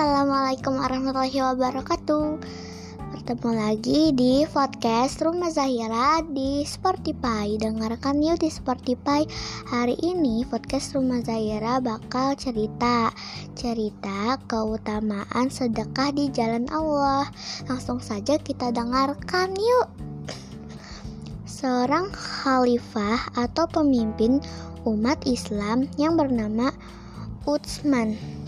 Assalamualaikum warahmatullahi wabarakatuh. Bertemu lagi di podcast Rumah Zahira di Spotify. Dengarkan yuk di Spotify. Hari ini podcast Rumah Zahira bakal cerita Cerita keutamaan sedekah di jalan Allah. Langsung saja kita dengarkan yuk. Seorang khalifah atau pemimpin umat Islam yang bernama Utsman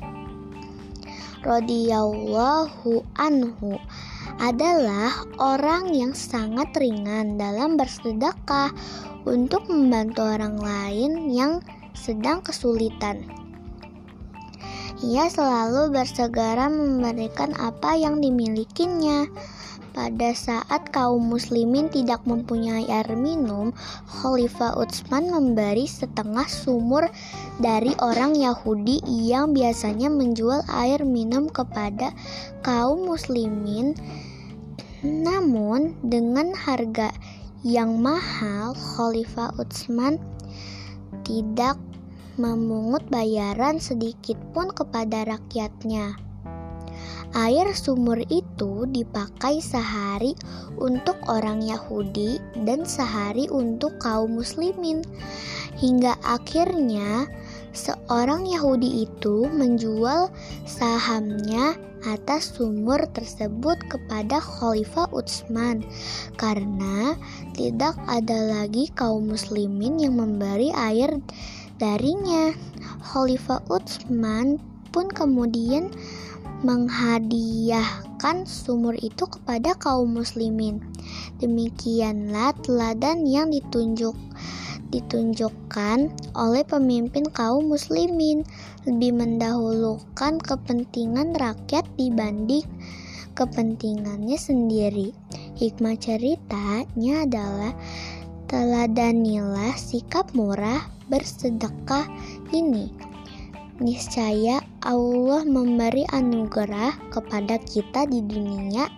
radhiyallahu anhu adalah orang yang sangat ringan dalam bersedekah untuk membantu orang lain yang sedang kesulitan. Ia selalu bersegera memberikan apa yang dimilikinya pada saat kaum muslimin tidak mempunyai air minum, Khalifah Utsman memberi setengah sumur dari orang Yahudi yang biasanya menjual air minum kepada kaum muslimin. Namun dengan harga yang mahal, Khalifah Utsman tidak memungut bayaran sedikit pun kepada rakyatnya. Air sumur itu dipakai sehari untuk orang Yahudi dan sehari untuk kaum Muslimin, hingga akhirnya seorang Yahudi itu menjual sahamnya atas sumur tersebut kepada Khalifah Utsman karena tidak ada lagi kaum muslimin yang memberi air darinya. Khalifah Utsman pun kemudian menghadiahkan sumur itu kepada kaum muslimin. Demikianlah teladan yang ditunjuk ditunjukkan oleh pemimpin kaum muslimin lebih mendahulukan kepentingan rakyat dibanding kepentingannya sendiri. Hikmah ceritanya adalah teladanilah sikap murah bersedekah ini niscaya Allah memberi anugerah kepada kita di dunia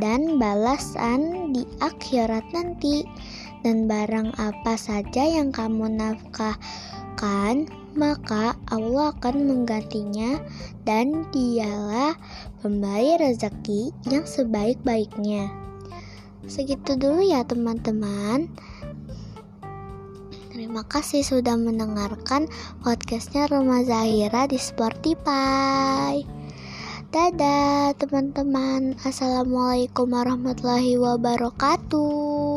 dan balasan di akhirat nanti. Dan barang apa saja yang kamu nafkahkan, maka Allah akan menggantinya dan dialah pemberi rezeki yang sebaik-baiknya. Segitu dulu ya teman-teman. Terima kasih sudah mendengarkan podcastnya Rumah Zahira di Spotify. Dadah teman-teman. Assalamualaikum warahmatullahi wabarakatuh.